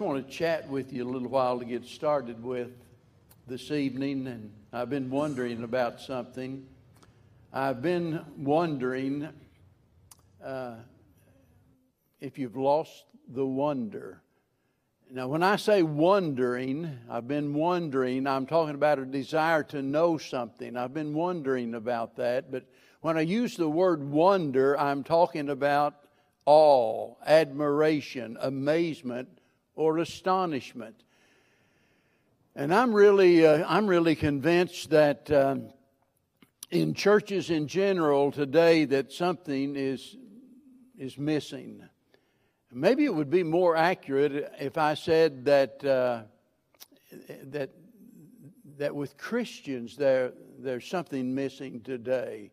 just want to chat with you a little while to get started with this evening, and I've been wondering about something. I've been wondering uh, if you've lost the wonder. Now, when I say wondering, I've been wondering, I'm talking about a desire to know something. I've been wondering about that, but when I use the word wonder, I'm talking about awe, admiration, amazement, or astonishment. And I'm really, uh, I'm really convinced that um, in churches in general today that something is, is missing. Maybe it would be more accurate if I said that, uh, that, that with Christians there, there's something missing today.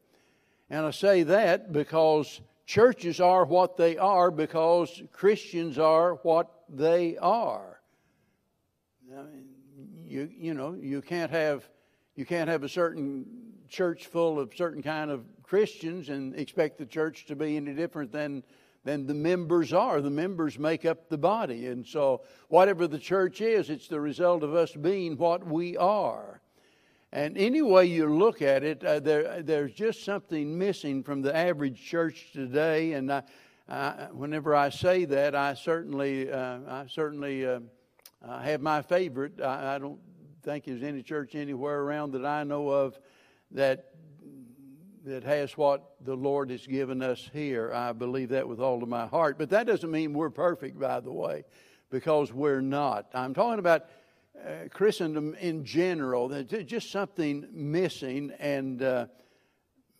And I say that because churches are what they are because Christians are what they are. I mean, you, you know, you can't have you can't have a certain church full of certain kind of Christians and expect the church to be any different than than the members are. The members make up the body, and so whatever the church is, it's the result of us being what we are. And any way you look at it, uh, there, there's just something missing from the average church today. And I, I, whenever I say that, I certainly, uh, I certainly uh, have my favorite. I, I, don't think there's any church anywhere around that I know of that that has what the Lord has given us here. I believe that with all of my heart. But that doesn't mean we're perfect, by the way, because we're not. I'm talking about uh, Christendom in general. There's just something missing, and uh,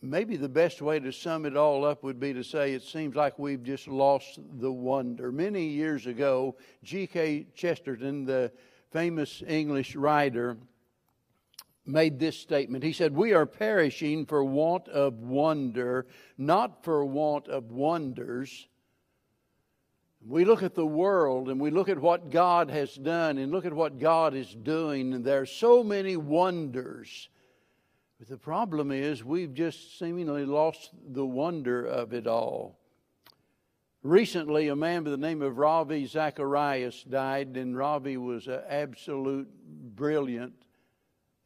maybe the best way to sum it all up would be to say it seems like we've just lost the wonder. Many years ago, G.K. Chesterton, the famous English writer, made this statement. He said, We are perishing for want of wonder, not for want of wonders. We look at the world and we look at what God has done and look at what God is doing, and there are so many wonders. But the problem is, we've just seemingly lost the wonder of it all. Recently, a man by the name of Ravi Zacharias died, and Ravi was an absolute brilliant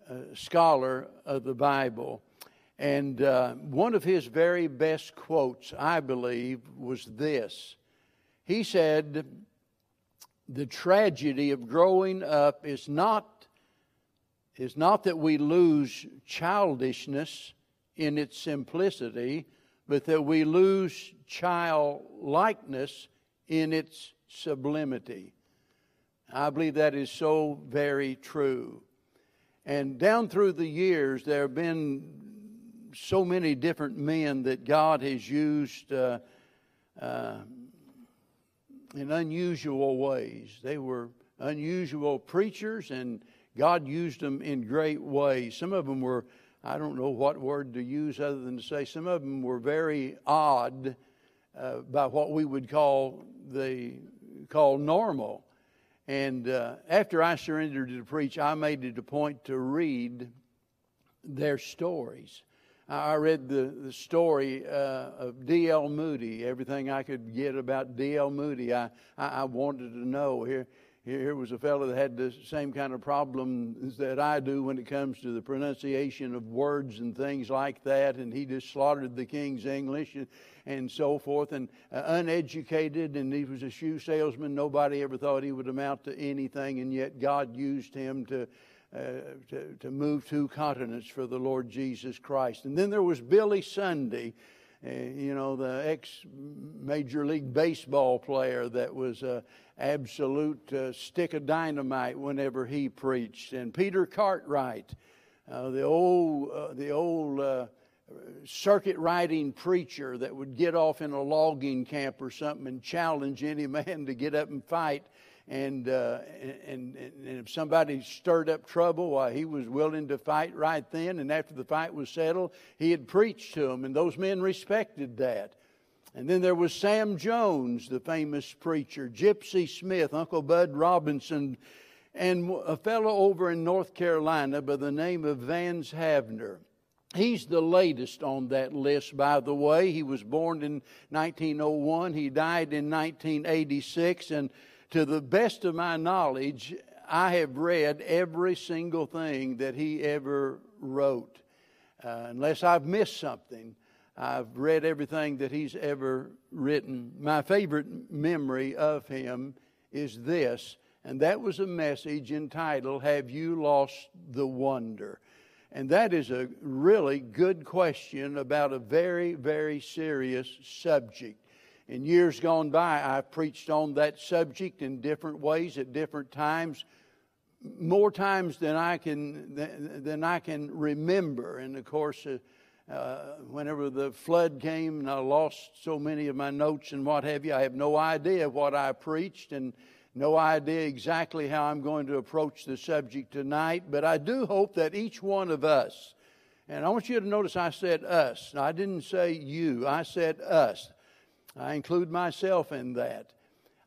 uh, scholar of the Bible. And uh, one of his very best quotes, I believe, was this he said, The tragedy of growing up is not, is not that we lose childishness in its simplicity, but that we lose childlikeness in its sublimity. I believe that is so very true. And down through the years, there have been so many different men that God has used uh, uh, in unusual ways. They were unusual preachers, and God used them in great ways. Some of them were, I don't know what word to use other than to say, some of them were very odd uh, by what we would call the call normal. And uh, after I surrendered to preach, I made it a point to read their stories. I read the, the story uh, of D.L. Moody, everything I could get about D.L. Moody. I, I, I, wanted to know. Here, here was a fellow that had the same kind of problems that I do when it comes to the pronunciation of words and things like that, and he just slaughtered the King's English and, and so forth, and uh, uneducated, and he was a shoe salesman. Nobody ever thought he would amount to anything, and yet God used him to uh, to, to move two continents for the Lord Jesus Christ. And then there was Billy Sunday, uh, you know, the ex Major League Baseball player that was an absolute uh, stick of dynamite whenever he preached. And Peter Cartwright, uh, the old, uh, the old uh, circuit riding preacher that would get off in a logging camp or something and challenge any man to get up and fight and, uh, and, and, if somebody stirred up trouble, why, he was willing to fight right then. And after the fight was settled, he had preached to them, and those men respected that. And then there was Sam Jones, the famous preacher, Gypsy Smith, Uncle Bud Robinson, and a fellow over in North Carolina by the name of Vance Havner. He's the latest on that list, by the way. He was born in 1901. He died in 1986. And to the best of my knowledge, I have read every single thing that he ever wrote. Uh, unless I've missed something, I've read everything that he's ever written. My favorite memory of him is this, and that was a message entitled, Have You Lost the Wonder? And that is a really good question about a very, very serious subject. In years gone by, I've preached on that subject in different ways at different times, more times than I can than I can remember. And of course, uh, uh, whenever the flood came and I lost so many of my notes and what have you, I have no idea what I preached and no idea exactly how I'm going to approach the subject tonight. But I do hope that each one of us, and I want you to notice I said us. I didn't say you. I said us. I include myself in that.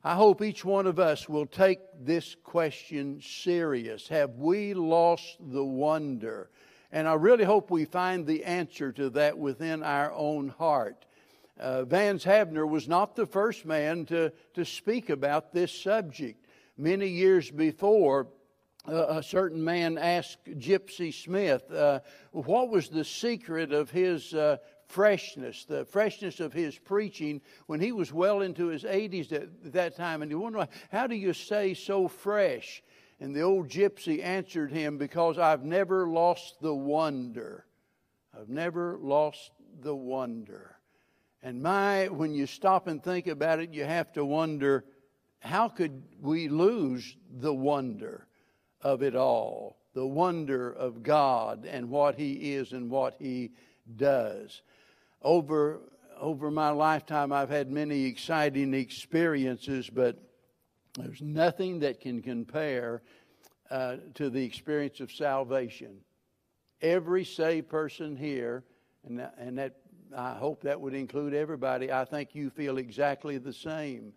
I hope each one of us will take this question serious. Have we lost the wonder? And I really hope we find the answer to that within our own heart. Uh, Vance Havner was not the first man to, to speak about this subject. Many years before, uh, a certain man asked Gypsy Smith uh, what was the secret of his uh, freshness, the freshness of his preaching when he was well into his 80s at that time. And he wondered, how do you stay so fresh? And the old gypsy answered him, Because I've never lost the wonder. I've never lost the wonder. And my, when you stop and think about it, you have to wonder how could we lose the wonder of it all? The wonder of God and what He is and what He does over over my lifetime, I've had many exciting experiences, but there's nothing that can compare uh, to the experience of salvation. Every saved person here, and that, and that I hope that would include everybody. I think you feel exactly the same.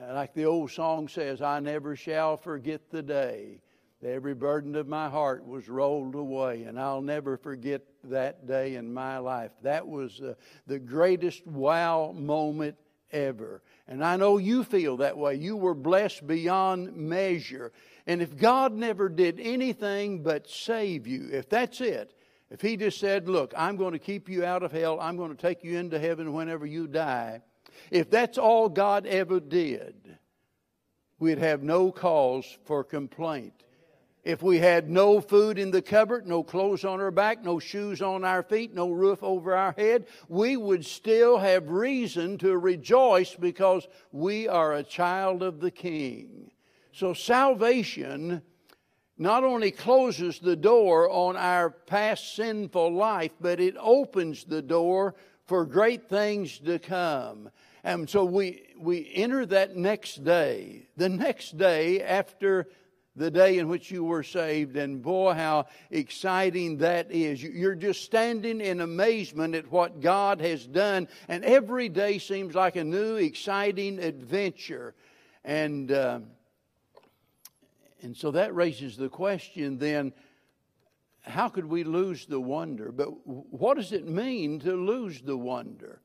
Uh, like the old song says, "I never shall forget the day." Every burden of my heart was rolled away, and I'll never forget that day in my life. That was uh, the greatest wow moment ever. And I know you feel that way. You were blessed beyond measure. And if God never did anything but save you, if that's it, if He just said, Look, I'm going to keep you out of hell, I'm going to take you into heaven whenever you die, if that's all God ever did, we'd have no cause for complaint if we had no food in the cupboard, no clothes on our back, no shoes on our feet, no roof over our head, we would still have reason to rejoice because we are a child of the King. So salvation not only closes the door on our past sinful life, but it opens the door for great things to come. And so we, we enter that next day. The next day after the day in which you were saved. And boy, how exciting that is. You're just standing in amazement at what God has done. And every day seems like a new, exciting adventure. And, uh, and so that raises the question then how could we lose the wonder? But what does it mean to lose the wonder?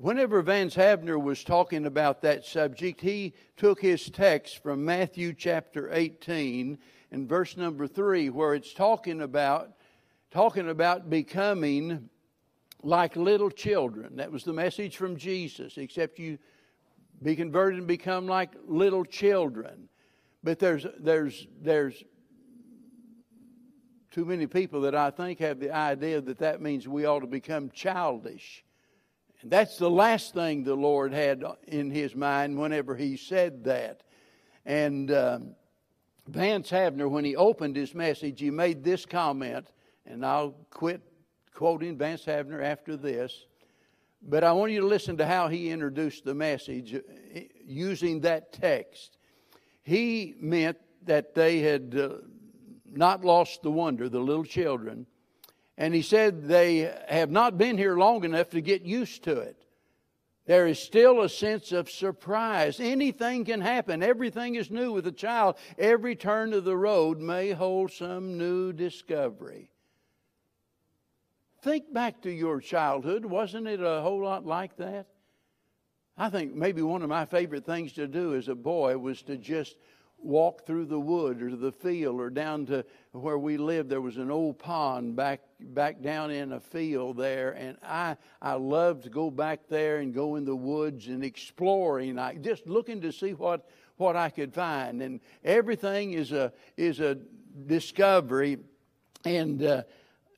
Whenever Vance Havner was talking about that subject, he took his text from Matthew chapter 18 and verse number 3 where it's talking about talking about becoming like little children. That was the message from Jesus, except you be converted and become like little children. But there's there's there's too many people that I think have the idea that that means we ought to become childish. And that's the last thing the Lord had in his mind whenever he said that. And um, Vance Havner, when he opened his message, he made this comment, and I'll quit quoting Vance Havner after this. But I want you to listen to how he introduced the message uh, using that text. He meant that they had uh, not lost the wonder, the little children, and he said they have not been here long enough to get used to it. There is still a sense of surprise. Anything can happen. Everything is new with a child. Every turn of the road may hold some new discovery. Think back to your childhood. Wasn't it a whole lot like that? I think maybe one of my favorite things to do as a boy was to just walk through the wood or the field or down to where we lived there was an old pond back back down in a field there. And i i loved to go back there and go in the woods and exploring. I, just looking to see what what i could find. And everything is a is a discovery. And uh,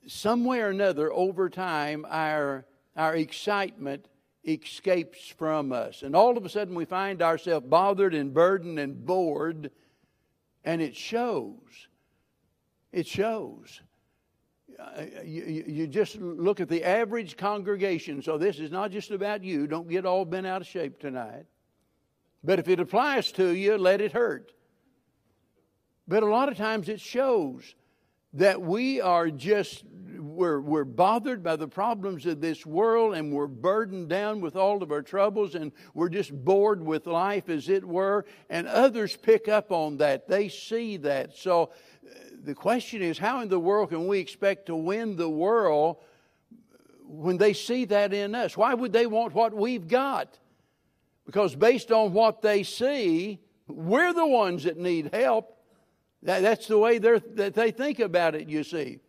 somewhere or another over time our our excitement escapes from us. And all of a sudden we find ourselves bothered and burdened and bored, and it shows. It shows. Uh, you, you, just look at the average congregation. So this is not just about you. Don't get all bent out of shape tonight. But if it applies to you, let it hurt. But a lot of times it shows that we are just we're, we're bothered by the problems of this world and we're burdened down with all of our troubles and we're just bored with life as it were and others pick up on that. They see that. So uh, the question is how in the world can we expect to win the world when they see that in us? Why would they want what we've got? Because based on what they see we're the ones that need help. That, that's the way that they think about it, you see.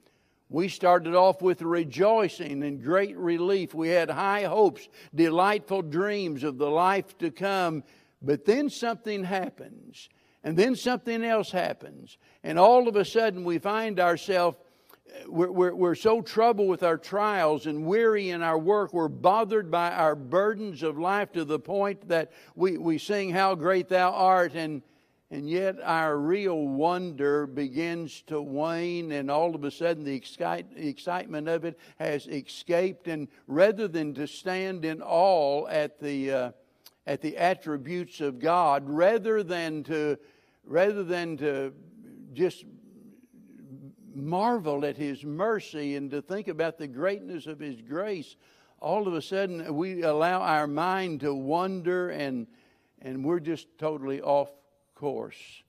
We started off with rejoicing and great relief. We had high hopes, delightful dreams of the life to come. But then something happens, and then something else happens. And all of a sudden, we find ourselves uh, we're, we're, we're, so troubled with our trials and weary in our work. We're bothered by our burdens of life to the point that we, we sing, How Great Thou Art, and and yet our real wonder begins to wane, and all of a sudden the excitement of it has escaped. And rather than to stand in awe at the, uh, at the attributes of God, rather than to, rather than to just marvel at His mercy and to think about the greatness of His grace, all of a sudden we allow our mind to wander and, and we're just totally off course.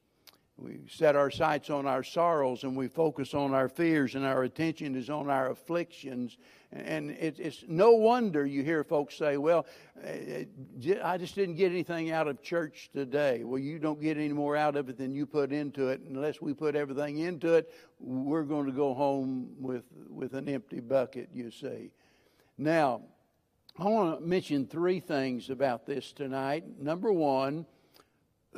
We set our sights on our sorrows and we focus on our fears, and our attention is on our afflictions. And it's no wonder you hear folks say, Well, eh, eh, I just didn't get anything out of church today. Well, you don't get any more out of it than you put into it. Unless we put everything into it, we're going to go home with, with an empty bucket, you see. Now, I want to mention three things about this tonight. Number one,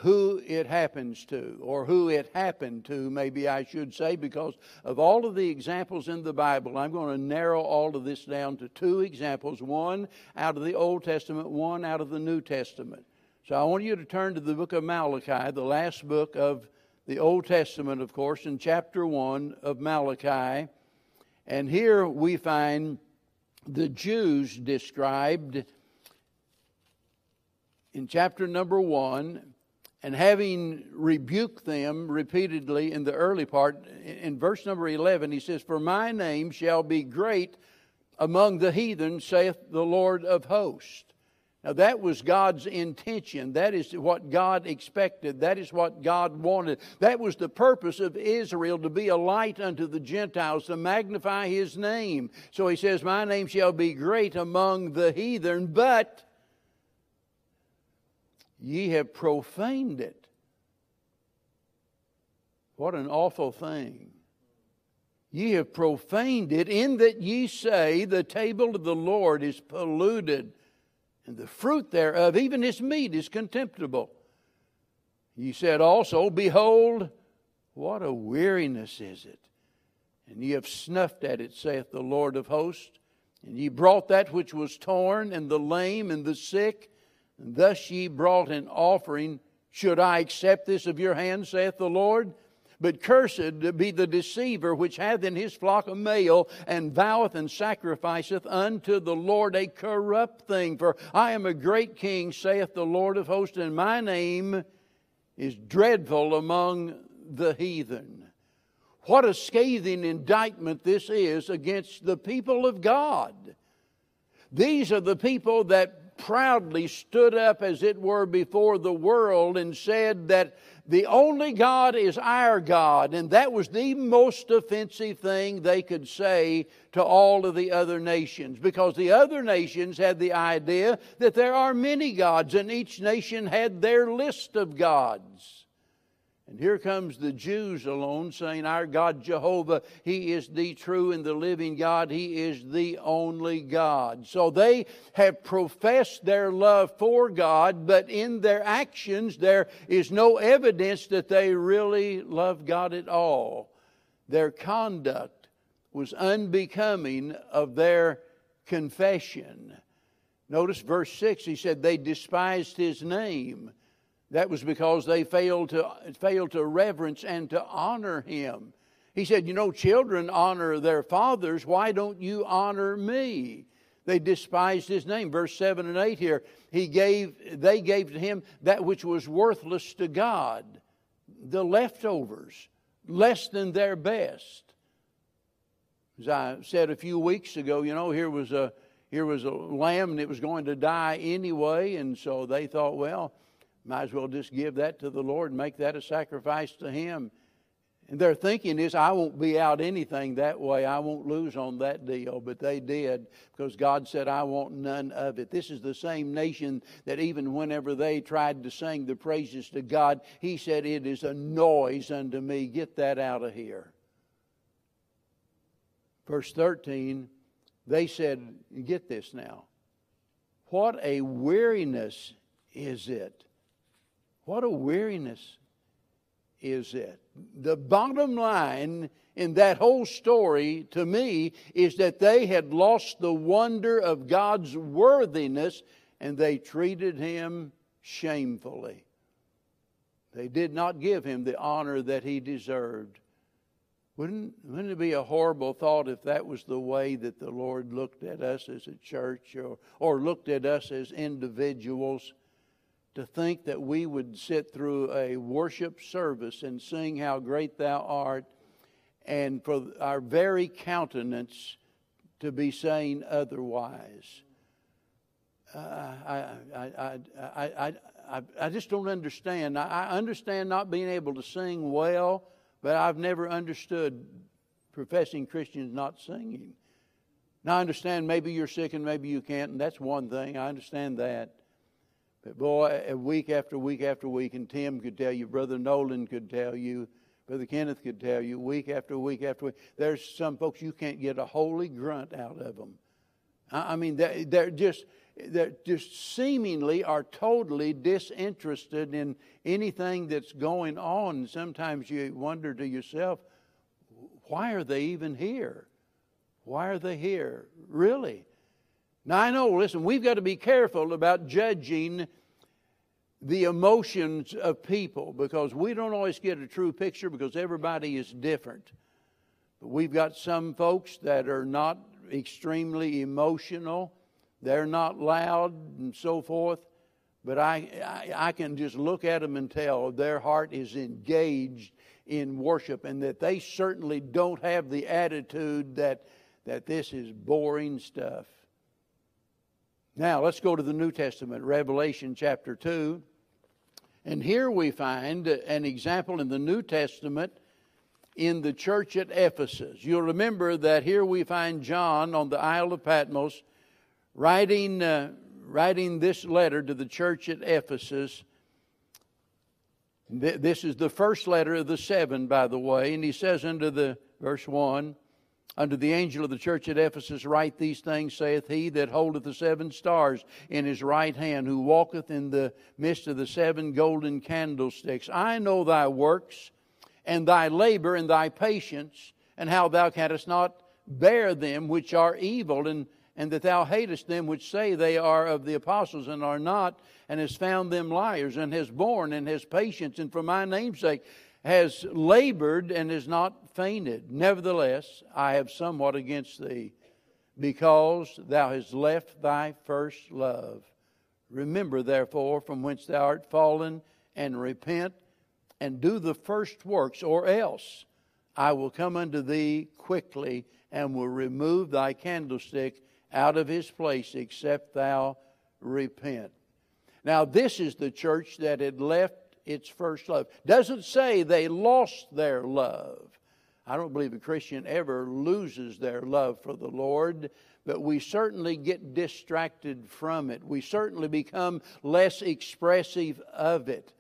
who it happens to, or who it happened to, maybe I should say, because of all of the examples in the Bible, I'm going to narrow all of this down to two examples one out of the Old Testament, one out of the New Testament. So I want you to turn to the book of Malachi, the last book of the Old Testament, of course, in chapter 1 of Malachi. And here we find the Jews described in chapter number 1 and having rebuked them repeatedly in the early part, in verse number 11, he says, For my name shall be great among the heathen, saith the Lord of hosts. Now, that was God's intention. That is what God expected. That is what God wanted. That was the purpose of Israel to be a light unto the Gentiles, to magnify His name. So He says, My name shall be great among the heathen, but Ye have profaned it. What an awful thing. Ye have profaned it in that ye say, The table of the Lord is polluted, and the fruit thereof, even his meat, is contemptible. Ye said also, Behold, what a weariness is it! And ye have snuffed at it, saith the Lord of hosts. And ye brought that which was torn, and the lame, and the sick, thus ye brought an offering. Should I accept this of your hand, saith the Lord? But cursed be the deceiver which hath in his flock a male, and voweth and sacrificeth unto the Lord a corrupt thing. For I am a great king, saith the Lord of hosts, and my name is dreadful among the heathen. What a scathing indictment this is against the people of God. These are the people that proudly stood up, as it were, before the world and said that the only God is our God. And that was the most offensive thing they could say to all of the other nations because the other nations had the idea that there are many gods and each nation had their list of gods. And here comes the Jews alone saying, Our God Jehovah, He is the true and the living God. He is the only God. So they have professed their love for God, but in their actions, there is no evidence that they really love God at all. Their conduct was unbecoming of their confession. Notice verse 6, he said, They despised His name. That was because they failed to, failed to reverence and to honor him. He said, You know, children honor their fathers. Why don't you honor me? They despised his name. Verse 7 and 8 here, he gave, they gave to him that which was worthless to God, the leftovers, less than their best. As I said a few weeks ago, you know, here was a here was a lamb and it was going to die anyway, and so they thought, well, might as well just give that to the Lord and make that a sacrifice to Him. And their thinking is, I won't be out anything that way. I won't lose on that deal. But they did because God said, I want none of it. This is the same nation that even whenever they tried to sing the praises to God, He said, It is a noise unto me. Get that out of here. Verse 13, they said, Get this now. What a weariness is it what a weariness is it? The bottom line in that whole story to me is that they had lost the wonder of God's worthiness and they treated him shamefully. They did not give him the honor that he deserved. Wouldn't, wouldn't it be a horrible thought if that was the way that the Lord looked at us as a church or, or looked at us as individuals? To think that we would sit through a worship service and sing how great thou art, and for our very countenance to be saying otherwise. Uh, I, I, I, I, I, just don't understand. I understand not being able to sing well, but I've never understood professing Christians not singing. Now, I understand maybe you're sick and maybe you can't, and that's one thing. I understand that. Boy, week after week after week, and Tim could tell you, Brother Nolan could tell you, Brother Kenneth could tell you, week after week after week, there's some folks you can't get a holy grunt out of them. I mean, they're just they're just seemingly are totally disinterested in anything that's going on. Sometimes you wonder to yourself, why are they even here? Why are they here? Really? Now, I know, listen, we've got to be careful about judging the emotions of people because we don't always get a true picture because everybody is different. But we've got some folks that are not extremely emotional, they're not loud and so forth. But I, I, I can just look at them and tell their heart is engaged in worship and that they certainly don't have the attitude that, that this is boring stuff. Now, let's go to the New Testament, Revelation chapter 2. And here we find an example in the New Testament in the church at Ephesus. You'll remember that here we find John on the Isle of Patmos writing, uh, writing this letter to the church at Ephesus. This is the first letter of the seven, by the way, and he says under the verse 1 Unto the angel of the church at Ephesus write these things, saith he that holdeth the seven stars in his right hand, who walketh in the midst of the seven golden candlesticks. I know thy works, and thy labor, and thy patience, and how thou canst not bear them which are evil, and, and that thou hatest them which say they are of the apostles and are not, and hast found them liars, and hast borne, and hast patience, and for my name's sake has labored and has not fainted. Nevertheless, I have somewhat against thee, because thou hast left thy first love. Remember, therefore, from whence thou art fallen, and repent, and do the first works, or else I will come unto thee quickly, and will remove thy candlestick out of his place, except thou repent. Now, this is the church that had left its first love. Doesn't say they lost their love. I don't believe a Christian ever loses their love for the Lord, but we certainly get distracted from it. We certainly become less expressive of it.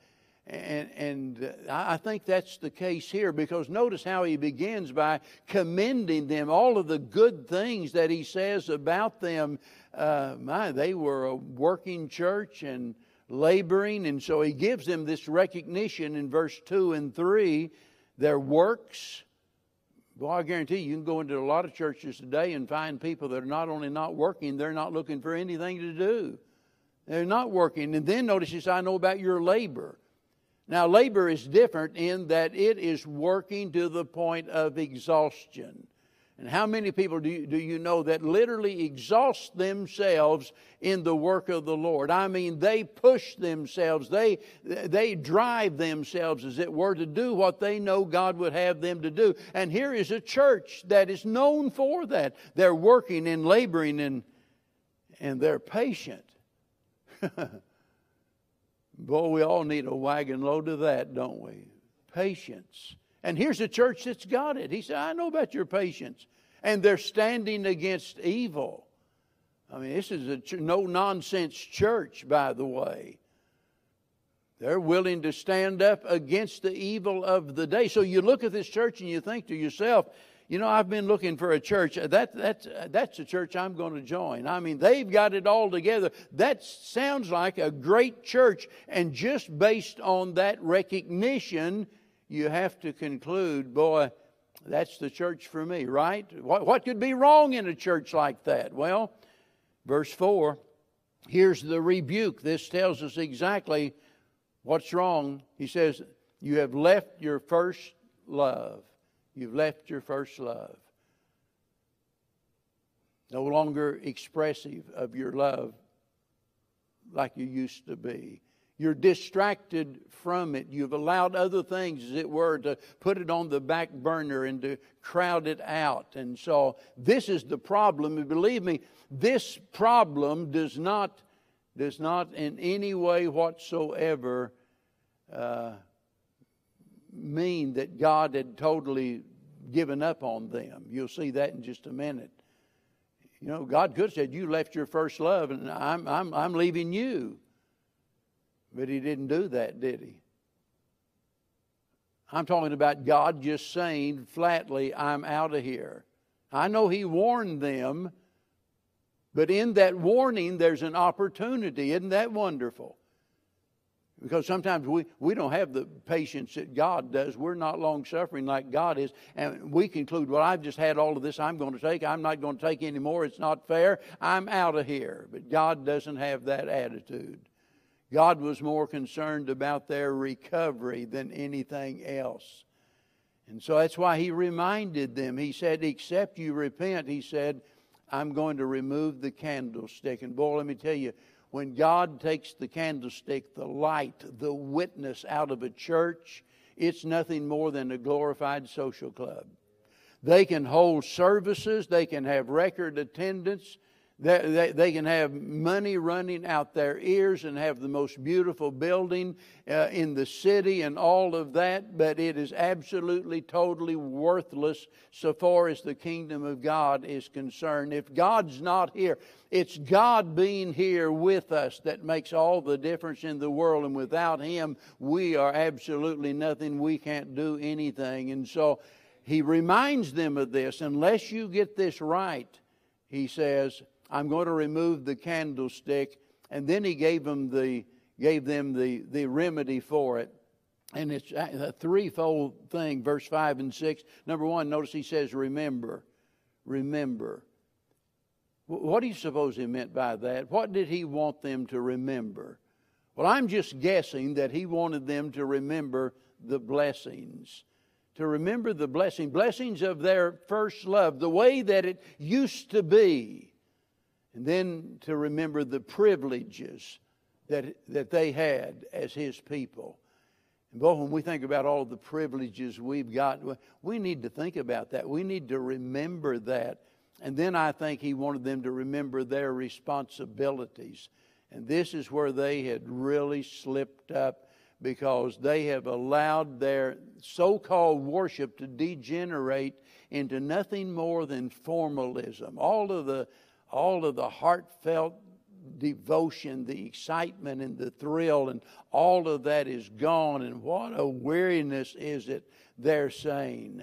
And, and I think that's the case here because notice how he begins by commending them, all of the good things that he says about them. Uh, my, they were a working church and laboring, and so he gives them this recognition in verse 2 and 3 their works. Well, I guarantee you, you can go into a lot of churches today and find people that are not only not working, they're not looking for anything to do. They're not working. And then notice says, I know about your labor. Now, labor is different in that it is working to the point of exhaustion. And how many people do you, do you know that literally exhaust themselves in the work of the Lord? I mean, they push themselves, they, they drive themselves, as it were, to do what they know God would have them to do. And here is a church that is known for that. They're working and laboring and, and they're patient. Boy, we all need a wagon load of that, don't we? Patience. And here's a church that's got it. He said, I know about your patience. And they're standing against evil. I mean, this is a no nonsense church, by the way. They're willing to stand up against the evil of the day. So you look at this church and you think to yourself, you know, I've been looking for a church. That, that's, that's a church I'm going to join. I mean, they've got it all together. That sounds like a great church. And just based on that recognition, you have to conclude, boy, that's the church for me, right? What, what could be wrong in a church like that? Well, verse 4, here's the rebuke. This tells us exactly what's wrong. He says, You have left your first love. You've left your first love. No longer expressive of your love like you used to be. You're distracted from it. You've allowed other things, as it were, to put it on the back burner and to crowd it out. And so this is the problem. And believe me, this problem does not, does not in any way whatsoever uh, mean that God had totally given up on them. You'll see that in just a minute. You know, God could have said, You left your first love, and I'm, I'm, I'm leaving you. But He didn't do that, did He? I'm talking about God just saying flatly, I'm out of here. I know He warned them, but in that warning, there's an opportunity. Isn't that wonderful? Because sometimes we, we don't have the patience that God does. We're not long suffering like God is. And we conclude, well, I've just had all of this I'm going to take. I'm not going to take any more. It's not fair. I'm out of here. But God doesn't have that attitude. God was more concerned about their recovery than anything else. And so that's why he reminded them. He said, Except you repent, he said, I'm going to remove the candlestick. And boy, let me tell you, when God takes the candlestick, the light, the witness out of a church, it's nothing more than a glorified social club. They can hold services, they can have record attendance, they, they, they, can have money running out their ears and have the most beautiful building uh, in the city and all of that, but it is absolutely, totally worthless so far as the kingdom of God is concerned. If God's not here, it's God being here with us that makes all the difference in the world, and without Him, we are absolutely nothing. We can't do anything. And so He reminds them of this. Unless you get this right, He says, I'm going to remove the candlestick. And then he gave them the, gave them the, the remedy for it. And it's a threefold thing, verse 5 and 6. Number one, notice he says, Remember. Remember. What do you suppose he meant by that? What did he want them to remember? Well, I'm just guessing that he wanted them to remember the blessings. To remember the blessing, blessings of their first love, the way that it used to be. And then to remember the privileges that, that they had as his people. And boy, when we think about all the privileges we've got, we need to think about that. We need to remember that. And then I think he wanted them to remember their responsibilities. And this is where they had really slipped up because they have allowed their so called worship to degenerate into nothing more than formalism. All of the, all of the heartfelt devotion, the excitement, and the thrill, and all of that is gone. And what a weariness is it, they're saying.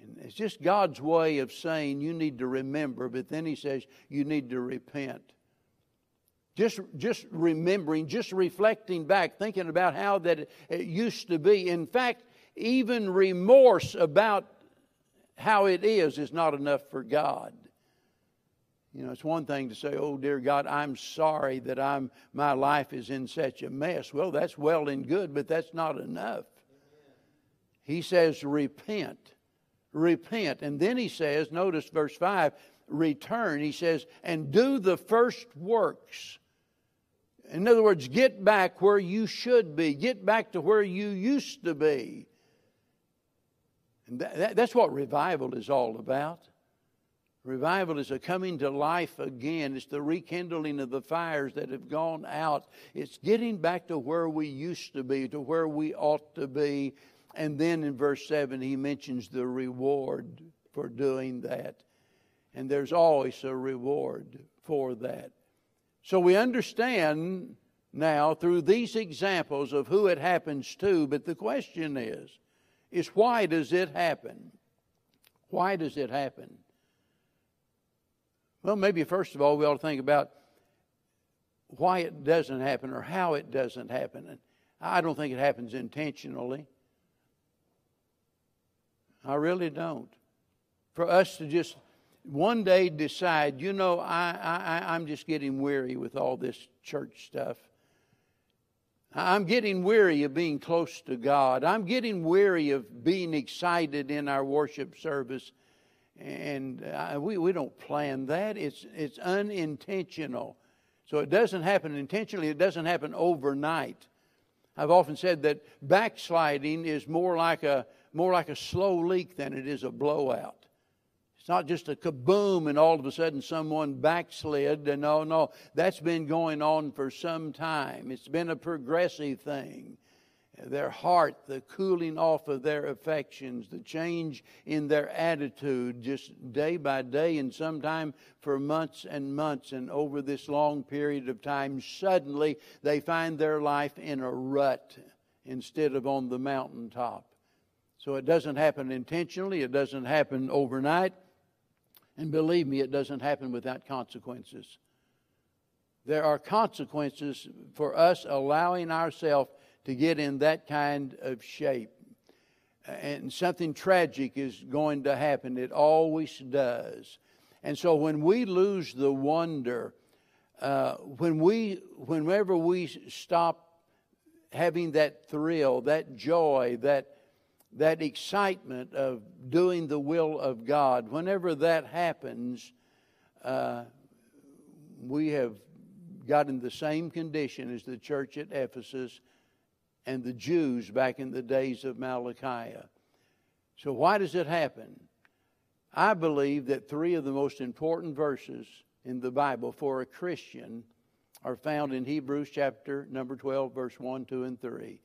And it's just God's way of saying you need to remember, but then He says you need to repent. Just, just remembering, just reflecting back, thinking about how that it used to be. In fact, even remorse about how it is is not enough for God. You know, it's one thing to say, "Oh dear God, I'm sorry that I'm my life is in such a mess." Well, that's well and good, but that's not enough. He says, "Repent." Repent. And then he says, notice verse 5, return. He says, "And do the first works." In other words, get back where you should be. Get back to where you used to be. And that, that, that's what revival is all about. Revival is a coming to life again. It's the rekindling of the fires that have gone out. It's getting back to where we used to be, to where we ought to be. And then in verse 7, he mentions the reward for doing that. And there's always a reward for that. So we understand now through these examples of who it happens to, but the question is, is why does it happen? Why does it happen? Well, maybe first of all, we ought to think about why it doesn't happen or how it doesn't happen. And I don't think it happens intentionally. I really don't. For us to just one day decide, you know, I, I, I'm just getting weary with all this church stuff. I'm getting weary of being close to God. I'm getting weary of being excited in our worship service. And uh, we, we don't plan that. It's, it's unintentional. So it doesn't happen intentionally, it doesn't happen overnight. I've often said that backsliding is more like a, more like a slow leak than it is a blowout. It's not just a kaboom and all of a sudden someone backslid. No, no, that's been going on for some time. It's been a progressive thing. Their heart, the cooling off of their affections, the change in their attitude just day by day, and sometime for months and months. And over this long period of time, suddenly they find their life in a rut instead of on the mountaintop. So it doesn't happen intentionally, it doesn't happen overnight. And believe me, it doesn't happen without consequences. There are consequences for us allowing ourselves to get in that kind of shape. And something tragic is going to happen. It always does. And so when we lose the wonder, uh, when we, whenever we stop having that thrill, that joy, that that excitement of doing the will of God, whenever that happens, uh, we have got in the same condition as the church at Ephesus and the Jews back in the days of Malachi. So, why does it happen? I believe that three of the most important verses in the Bible for a Christian are found in Hebrews chapter number 12, verse 1, 2, and 3.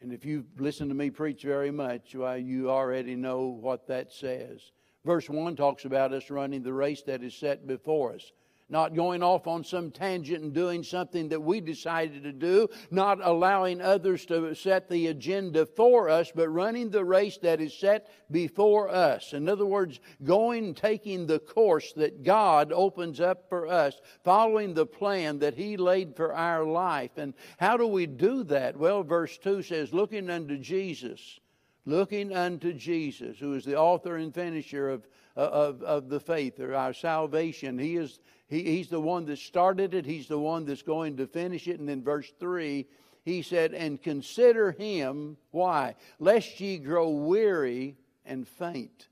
And if you've listened to me preach very much, well, you already know what that says. Verse 1 talks about us running the race that is set before us not going off on some tangent and doing something that we decided to do, not allowing others to set the agenda for us, but running the race that is set before us. In other words, going taking the course that God opens up for us, following the plan that He laid for our life. And how do we do that? Well, verse 2 says, looking unto Jesus looking unto Jesus, who is the author and finisher of, of, of the faith or our salvation. He is, he, he's the one that started it, He's the one that's going to finish it. And then verse 3, he said, And consider him, why? Lest ye grow weary and faint.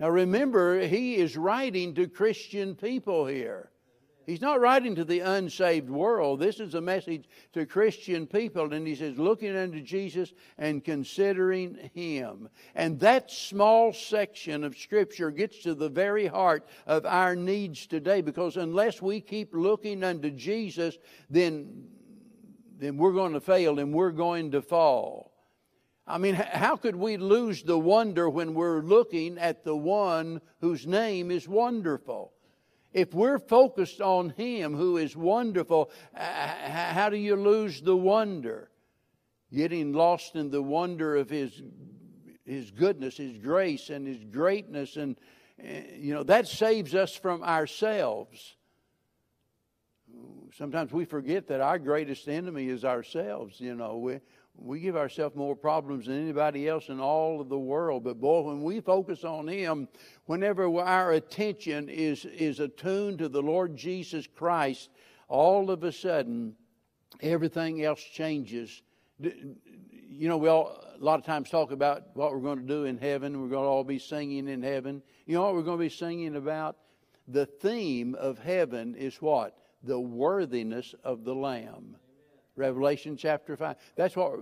Now remember, he is writing to Christian people here. He's not writing to the unsaved world. This is a message to Christian people. And he says, looking unto Jesus and considering him. And that small section of Scripture gets to the very heart of our needs today because unless we keep looking unto Jesus, then then we're going to fail and we're going to fall. I mean, how could we lose the wonder when we're looking at the one whose name is wonderful? If we're focused on Him who is wonderful, how do you lose the wonder? Getting lost in the wonder of His, His goodness, His grace, and His greatness, and eh, you know that saves us from ourselves. Sometimes we forget that our greatest enemy is ourselves. You know, we we give ourselves more problems than anybody else in all of the world. But boy, when we focus on Him, whenever our attention is, is attuned to the Lord Jesus Christ, all of a sudden, everything else changes. You know, we all a lot of times talk about what we're going to do in heaven. We're going to all be singing in heaven. You know what we're going to be singing about? The theme of heaven is what? The worthiness of the Lamb. Revelation chapter 5. That's what,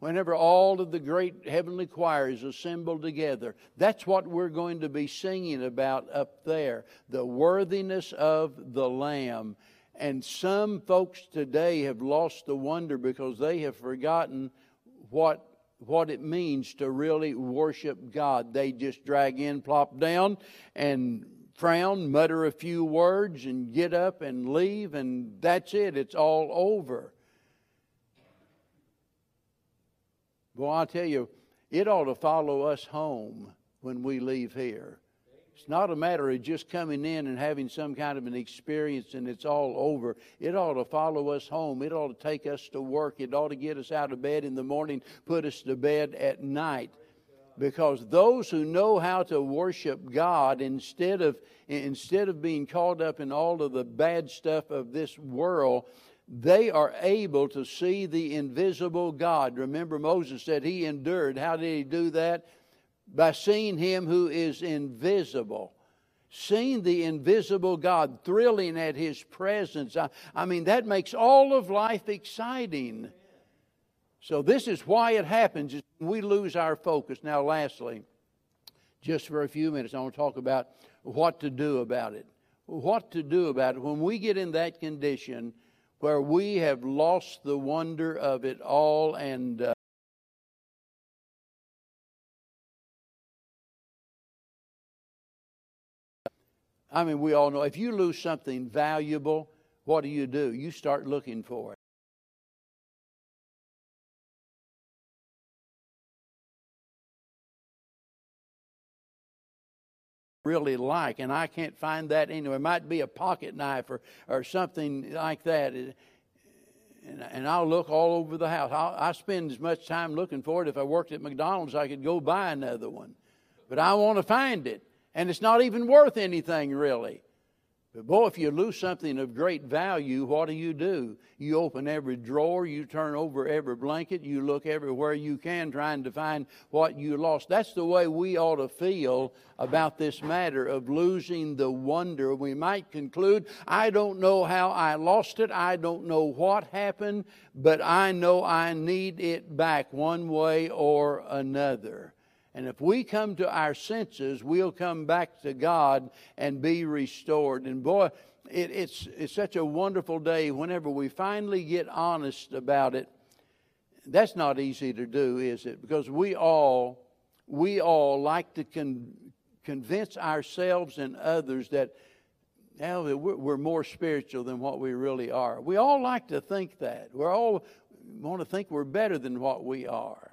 whenever all of the great heavenly choirs assemble together, that's what we're going to be singing about up there the worthiness of the Lamb. And some folks today have lost the wonder because they have forgotten what what it means to really worship God. They just drag in, plop down, and frown, mutter a few words, and get up and leave, and that's it. It's all over. Well, I tell you, it ought to follow us home when we leave here. It's not a matter of just coming in and having some kind of an experience and it's all over. It ought to follow us home. It ought to take us to work. It ought to get us out of bed in the morning, put us to bed at night. Because those who know how to worship God instead of instead of being caught up in all of the bad stuff of this world, they are able to see the invisible God. Remember, Moses said he endured. How did he do that? By seeing him who is invisible. Seeing the invisible God, thrilling at his presence. I, I mean, that makes all of life exciting. So, this is why it happens. We lose our focus. Now, lastly, just for a few minutes, I want to talk about what to do about it. What to do about it. When we get in that condition, where we have lost the wonder of it all and uh, I mean, we all know if you lose something valuable, what do you do? You start looking for it. Really like, and I can't find that anywhere. It might be a pocket knife or, or something like that. And, and I'll look all over the house. I'll, I spend as much time looking for it. If I worked at McDonald's, I could go buy another one. But I want to find it. And it's not even worth anything, really. But boy, if you lose something of great value, what do you do? You open every drawer, you turn over every blanket, you look everywhere you can trying to find what you lost. That's the way we ought to feel about this matter of losing the wonder. We might conclude, I don't know how I lost it, I don't know what happened, but I know I need it back one way or another. And if we come to our senses, we'll come back to God and be restored. And boy, it, it's, it's such a wonderful day whenever we finally get honest about it. That's not easy to do, is it? Because we all, we all like to con- convince ourselves and others that well, we're more spiritual than what we really are. We all like to think that. We all want to think we're better than what we are.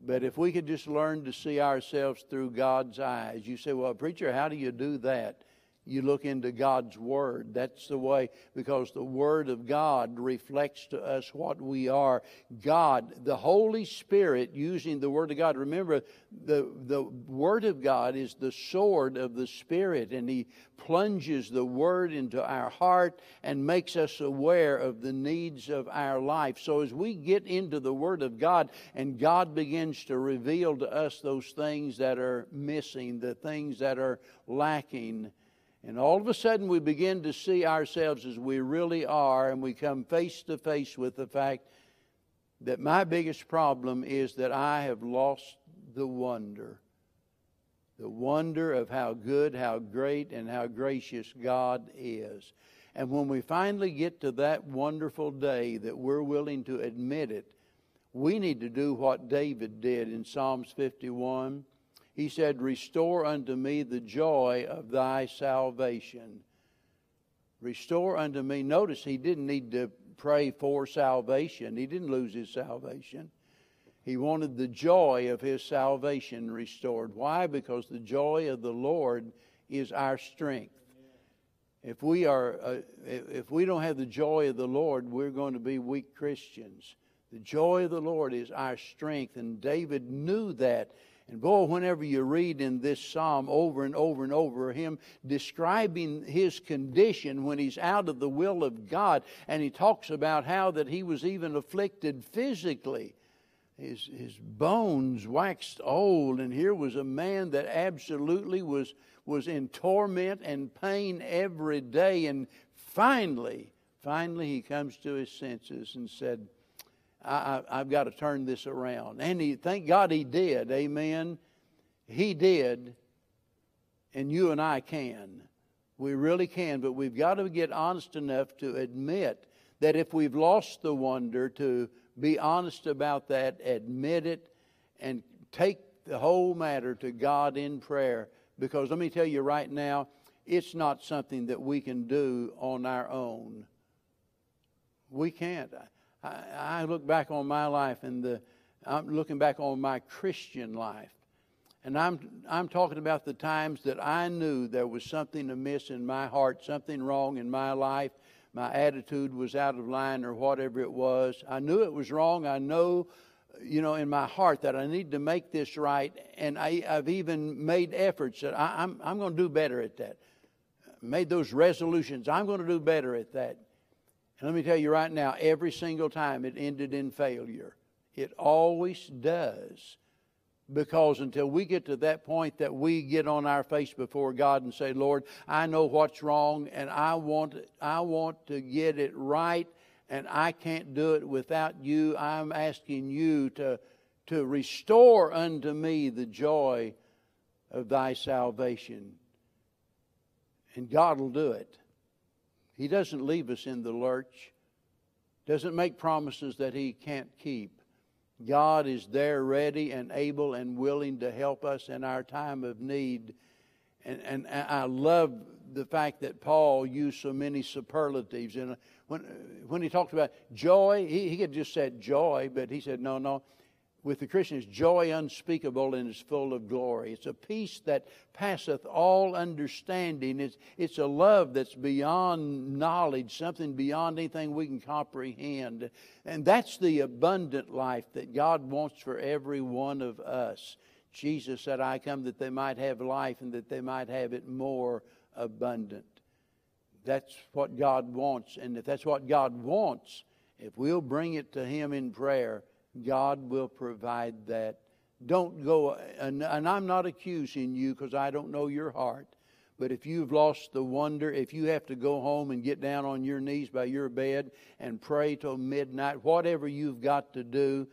But if we could just learn to see ourselves through God's eyes, you say, well, preacher, how do you do that? You look into God's Word. That's the way, because the Word of God reflects to us what we are. God, the Holy Spirit, using the Word of God. Remember, the, the Word of God is the sword of the Spirit, and He plunges the Word into our heart and makes us aware of the needs of our life. So as we get into the Word of God and God begins to reveal to us those things that are missing, the things that are lacking, and all of a sudden, we begin to see ourselves as we really are, and we come face to face with the fact that my biggest problem is that I have lost the wonder. The wonder of how good, how great, and how gracious God is. And when we finally get to that wonderful day that we're willing to admit it, we need to do what David did in Psalms 51. He said, Restore unto me the joy of thy salvation. Restore unto me. Notice he didn't need to pray for salvation, he didn't lose his salvation. He wanted the joy of his salvation restored. Why? Because the joy of the Lord is our strength. If we are, uh, if we don't have the joy of the Lord, we're going to be weak Christians. The joy of the Lord is our strength, and David knew that. And boy, whenever you read in this psalm over and over and over, him describing his condition when he's out of the will of God, and he talks about how that he was even afflicted physically. His, his bones waxed old, and here was a man that absolutely was, was in torment and pain every day. And finally, finally, he comes to his senses and said, I, I, have got to turn this around. And he, thank God he did. Amen. He did. And you and I can. We really can. But we've got to get honest enough to admit that if we've lost the wonder, to be honest about that, admit it, and take the whole matter to God in prayer. Because let me tell you right now, it's not something that we can do on our own. We can't. I, look back on my life and the, I'm looking back on my Christian life. And I'm, I'm talking about the times that I knew there was something amiss in my heart, something wrong in my life. My attitude was out of line or whatever it was. I knew it was wrong. I know, you know, in my heart that I need to make this right. And I, have even made efforts that I, I'm, I'm going to do better at that. Made those resolutions. I'm going to do better at that. And let me tell you right now, every single time it ended in failure. It always does. Because until we get to that point that we get on our face before God and say, Lord, I know what's wrong and I want, I want to get it right and I can't do it without you. I'm asking you to, to restore unto me the joy of thy salvation. And God will do it. He doesn't leave us in the lurch, doesn't make promises that He can't keep. God is there ready and able and willing to help us in our time of need. And, and I love the fact that Paul used so many superlatives. And when, when he talked about joy, he, he could just said joy, but he said, no, no with the Christian is joy unspeakable and is full of glory. It's a peace that passeth all understanding. It's, it's a love that's beyond knowledge, something beyond anything we can comprehend. And that's the abundant life that God wants for every one of us. Jesus said, I come that they might have life and that they might have it more abundant. That's what God wants. And if that's what God wants, if we'll bring it to Him in prayer, God will provide that. Don't go, and, and I'm not accusing you because I don't know your heart. But if you've lost the wonder, if you have to go home and get down on your knees by your bed and pray till midnight, whatever you've got to do,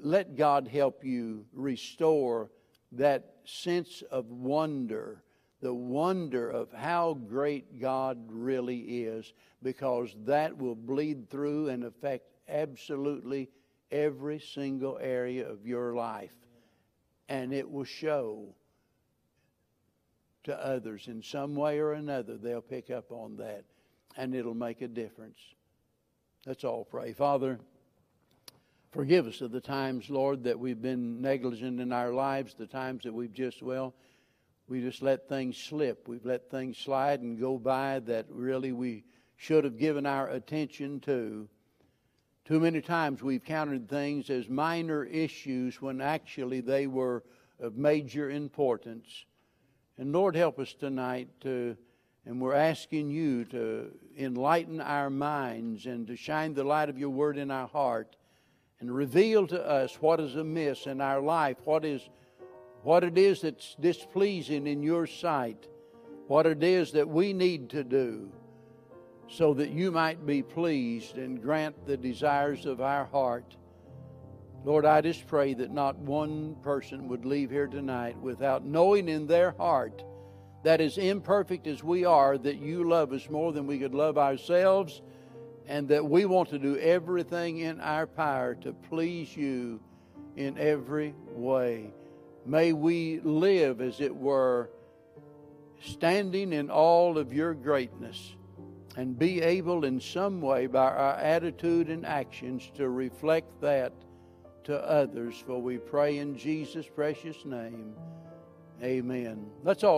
let God help you restore that sense of wonder, the wonder of how great God really is, because that will bleed through and affect absolutely every single area of your life. And it will show to others in some way or another. They'll pick up on that and it'll make a difference. Let's all pray. Father, forgive us of the times, Lord, that we've been negligent in our lives, the times that we've just, well, we just let things slip. We've let things slide and go by that really we should have given our attention to. Too many times we've counted things as minor issues when actually they were of major importance. And Lord, help us tonight to, and we're asking you to enlighten our minds and to shine the light of your word in our heart and reveal to us what is amiss in our life, what is what it is that's displeasing in your sight, what it is that we need to do so that you might be pleased and grant the desires of our heart. Lord, I just pray that not one person would leave here tonight without knowing in their heart that as imperfect as we are, that you love us more than we could love ourselves, and that we want to do everything in our power to please you in every way. May we live, as it were, standing in all of your greatness and be able in some way by our attitude and actions to reflect that to others. For we pray in Jesus' precious name. Amen. Let's all